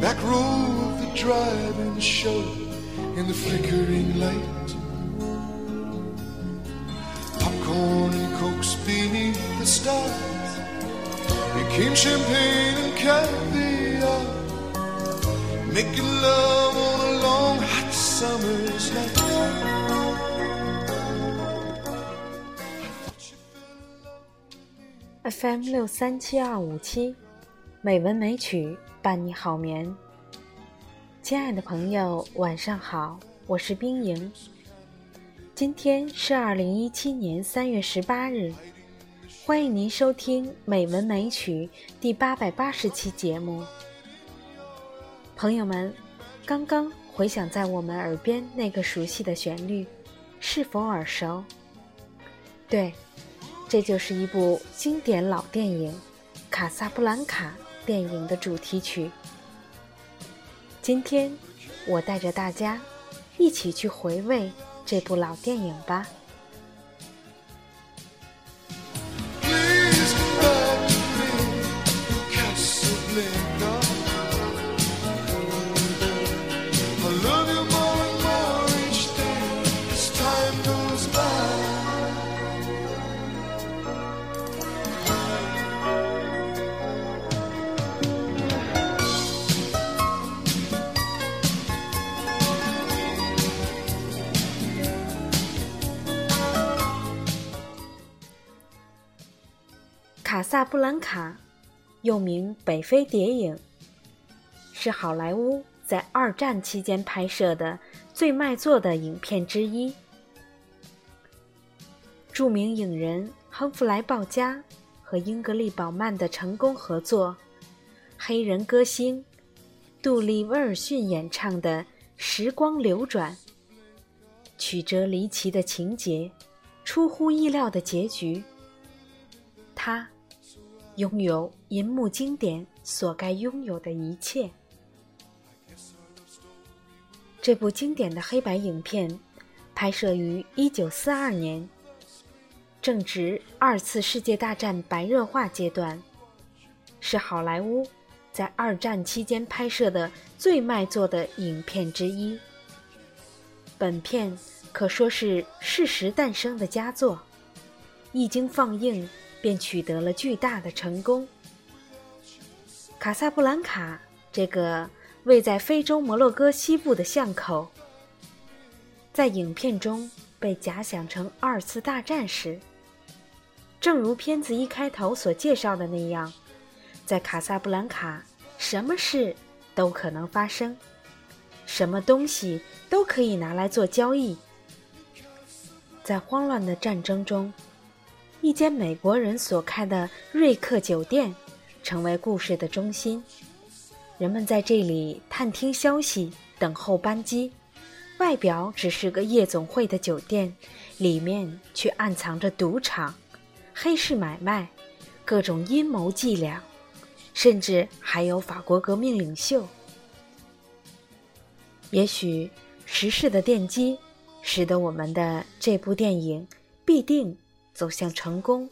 Back row of the drive-in show in the flickering light. Popcorn and cokes beneath the stars became champagne and caviar. Making love on a long hot summer's night. FM 六三七二五七，美文美曲 伴你好眠。亲爱的朋友，晚上好，我是冰莹。今天是二零一七年三月十八日，欢迎您收听《美文美曲》第八百八十期节目。朋友们，刚刚回想在我们耳边那个熟悉的旋律，是否耳熟？对。这就是一部经典老电影《卡萨布兰卡》电影的主题曲。今天，我带着大家一起去回味这部老电影吧。卡萨布兰卡，又名《北非谍影》，是好莱坞在二战期间拍摄的最卖座的影片之一。著名影人亨弗莱·鲍嘉和英格丽·宝曼的成功合作，黑人歌星杜丽·威尔逊演唱的《时光流转》，曲折离奇的情节，出乎意料的结局，他。拥有银幕经典所该拥有的一切。这部经典的黑白影片拍摄于1942年，正值二次世界大战白热化阶段，是好莱坞在二战期间拍摄的最卖座的影片之一。本片可说是适时诞生的佳作，一经放映。便取得了巨大的成功。卡萨布兰卡这个位在非洲摩洛哥西部的巷口，在影片中被假想成二次大战时。正如片子一开头所介绍的那样，在卡萨布兰卡，什么事都可能发生，什么东西都可以拿来做交易。在慌乱的战争中。一间美国人所开的瑞克酒店，成为故事的中心。人们在这里探听消息，等候班机。外表只是个夜总会的酒店，里面却暗藏着赌场、黑市买卖、各种阴谋伎俩，甚至还有法国革命领袖。也许时势的奠基，使得我们的这部电影必定。走向成功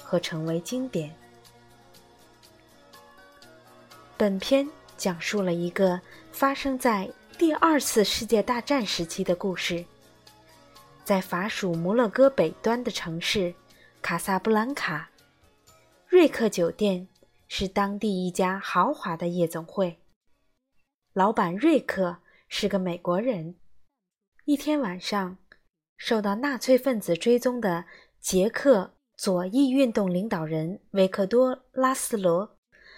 和成为经典。本片讲述了一个发生在第二次世界大战时期的故事，在法属摩洛哥北端的城市卡萨布兰卡，瑞克酒店是当地一家豪华的夜总会。老板瑞克是个美国人。一天晚上，受到纳粹分子追踪的。捷克左翼运动领导人维克多·拉斯罗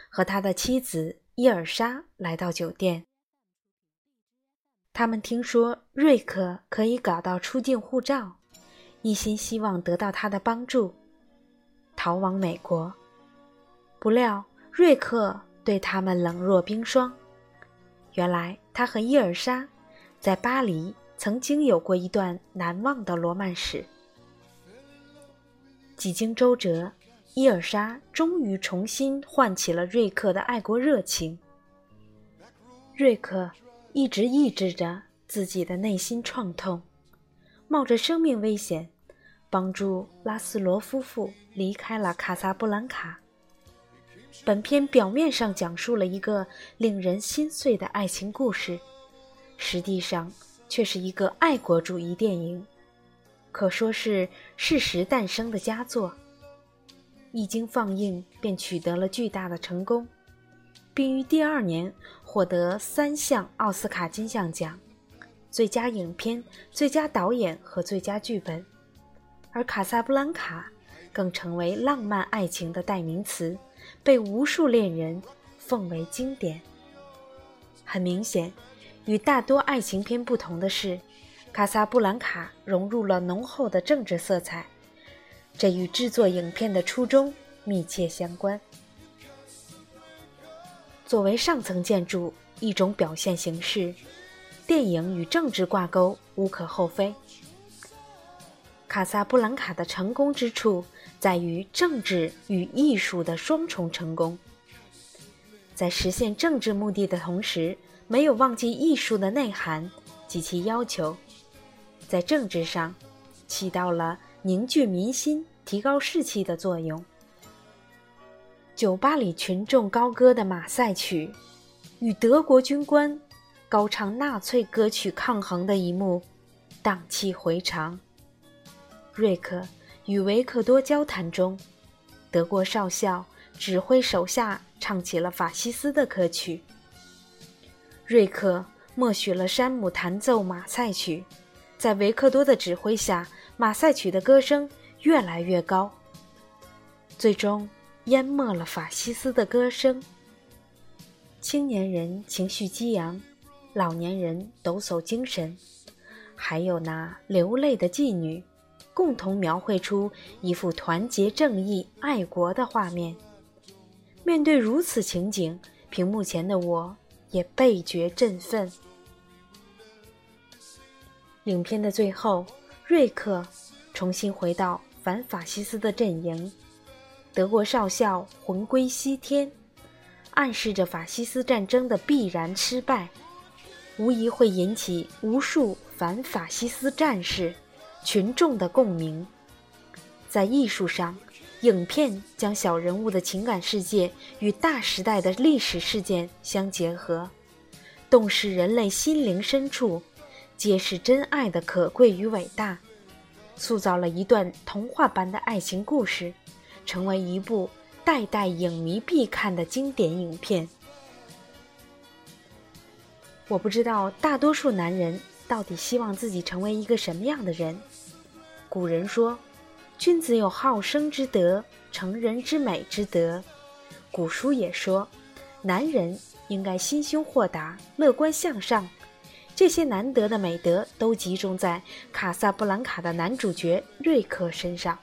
和他的妻子伊尔莎来到酒店。他们听说瑞克可以搞到出境护照，一心希望得到他的帮助，逃往美国。不料瑞克对他们冷若冰霜。原来他和伊尔莎在巴黎曾经有过一段难忘的罗曼史。几经周折，伊尔莎终于重新唤起了瑞克的爱国热情。瑞克一直抑制着自己的内心创痛，冒着生命危险，帮助拉斯罗夫妇离开了卡萨布兰卡。本片表面上讲述了一个令人心碎的爱情故事，实际上却是一个爱国主义电影，可说是适时诞生的佳作。一经放映，便取得了巨大的成功，并于第二年获得三项奥斯卡金像奖：最佳影片、最佳导演和最佳剧本。而《卡萨布兰卡》更成为浪漫爱情的代名词。被无数恋人奉为经典。很明显，与大多爱情片不同的是，《卡萨布兰卡》融入了浓厚的政治色彩，这与制作影片的初衷密切相关。作为上层建筑一种表现形式，电影与政治挂钩无可厚非。《卡萨布兰卡》的成功之处。在于政治与艺术的双重成功，在实现政治目的的同时，没有忘记艺术的内涵及其要求，在政治上起到了凝聚民心、提高士气的作用。酒吧里群众高歌的马赛曲，与德国军官高唱纳粹歌曲抗衡的一幕，荡气回肠。瑞克。与维克多交谈中，德国少校指挥手下唱起了法西斯的歌曲。瑞克默许了山姆弹奏马赛曲，在维克多的指挥下，马赛曲的歌声越来越高，最终淹没了法西斯的歌声。青年人情绪激昂，老年人抖擞精神，还有那流泪的妓女。共同描绘出一幅团结、正义、爱国的画面。面对如此情景，屏幕前的我也倍觉振奋。影片的最后，瑞克重新回到反法西斯的阵营，德国少校魂归西天，暗示着法西斯战争的必然失败，无疑会引起无数反法西斯战士。群众的共鸣，在艺术上，影片将小人物的情感世界与大时代的历史事件相结合，洞视人类心灵深处，揭示真爱的可贵与伟大，塑造了一段童话般的爱情故事，成为一部代代影迷必看的经典影片。我不知道大多数男人。到底希望自己成为一个什么样的人？古人说：“君子有好生之德，成人之美之德。”古书也说：“男人应该心胸豁达、乐观向上。”这些难得的美德都集中在卡萨布兰卡的男主角瑞克身上。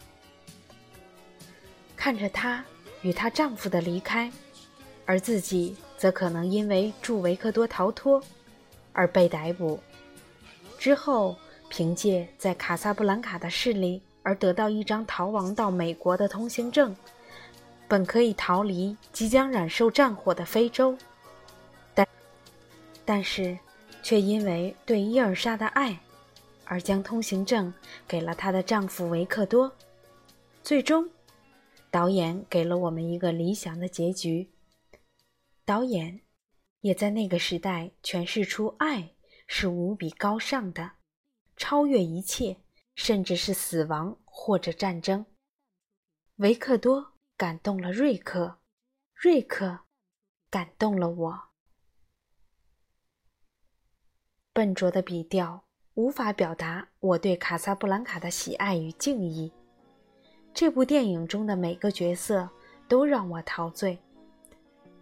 看着她与她丈夫的离开，而自己则可能因为助维克多逃脱而被逮捕。之后，凭借在卡萨布兰卡的势力而得到一张逃亡到美国的通行证，本可以逃离即将染受战火的非洲，但但是却因为对伊尔莎的爱，而将通行证给了她的丈夫维克多。最终，导演给了我们一个理想的结局。导演也在那个时代诠释出爱。是无比高尚的，超越一切，甚至是死亡或者战争。维克多感动了瑞克，瑞克感动了我。笨拙的笔调无法表达我对卡萨布兰卡的喜爱与敬意。这部电影中的每个角色都让我陶醉。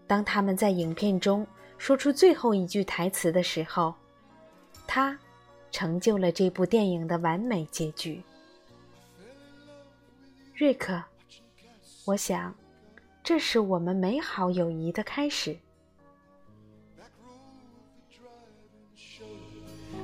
当他们在影片中说出最后一句台词的时候。他成就了这部电影的完美结局。瑞克，我想，这是我们美好友谊的开始。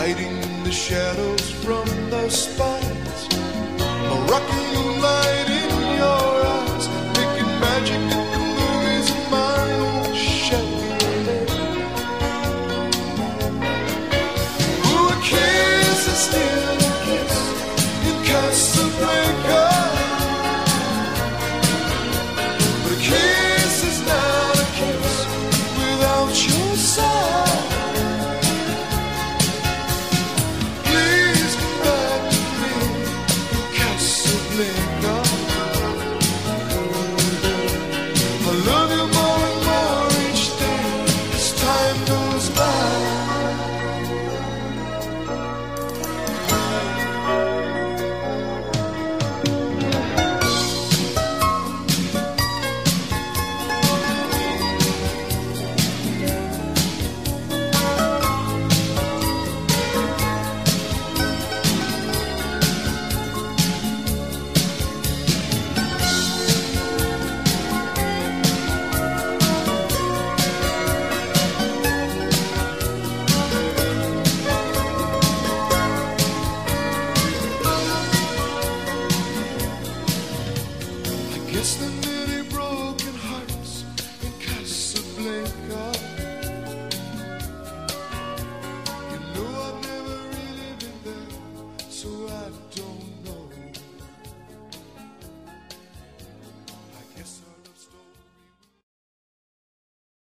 Hiding in the shadows from the spines. Moroccan light in your eyes, making magic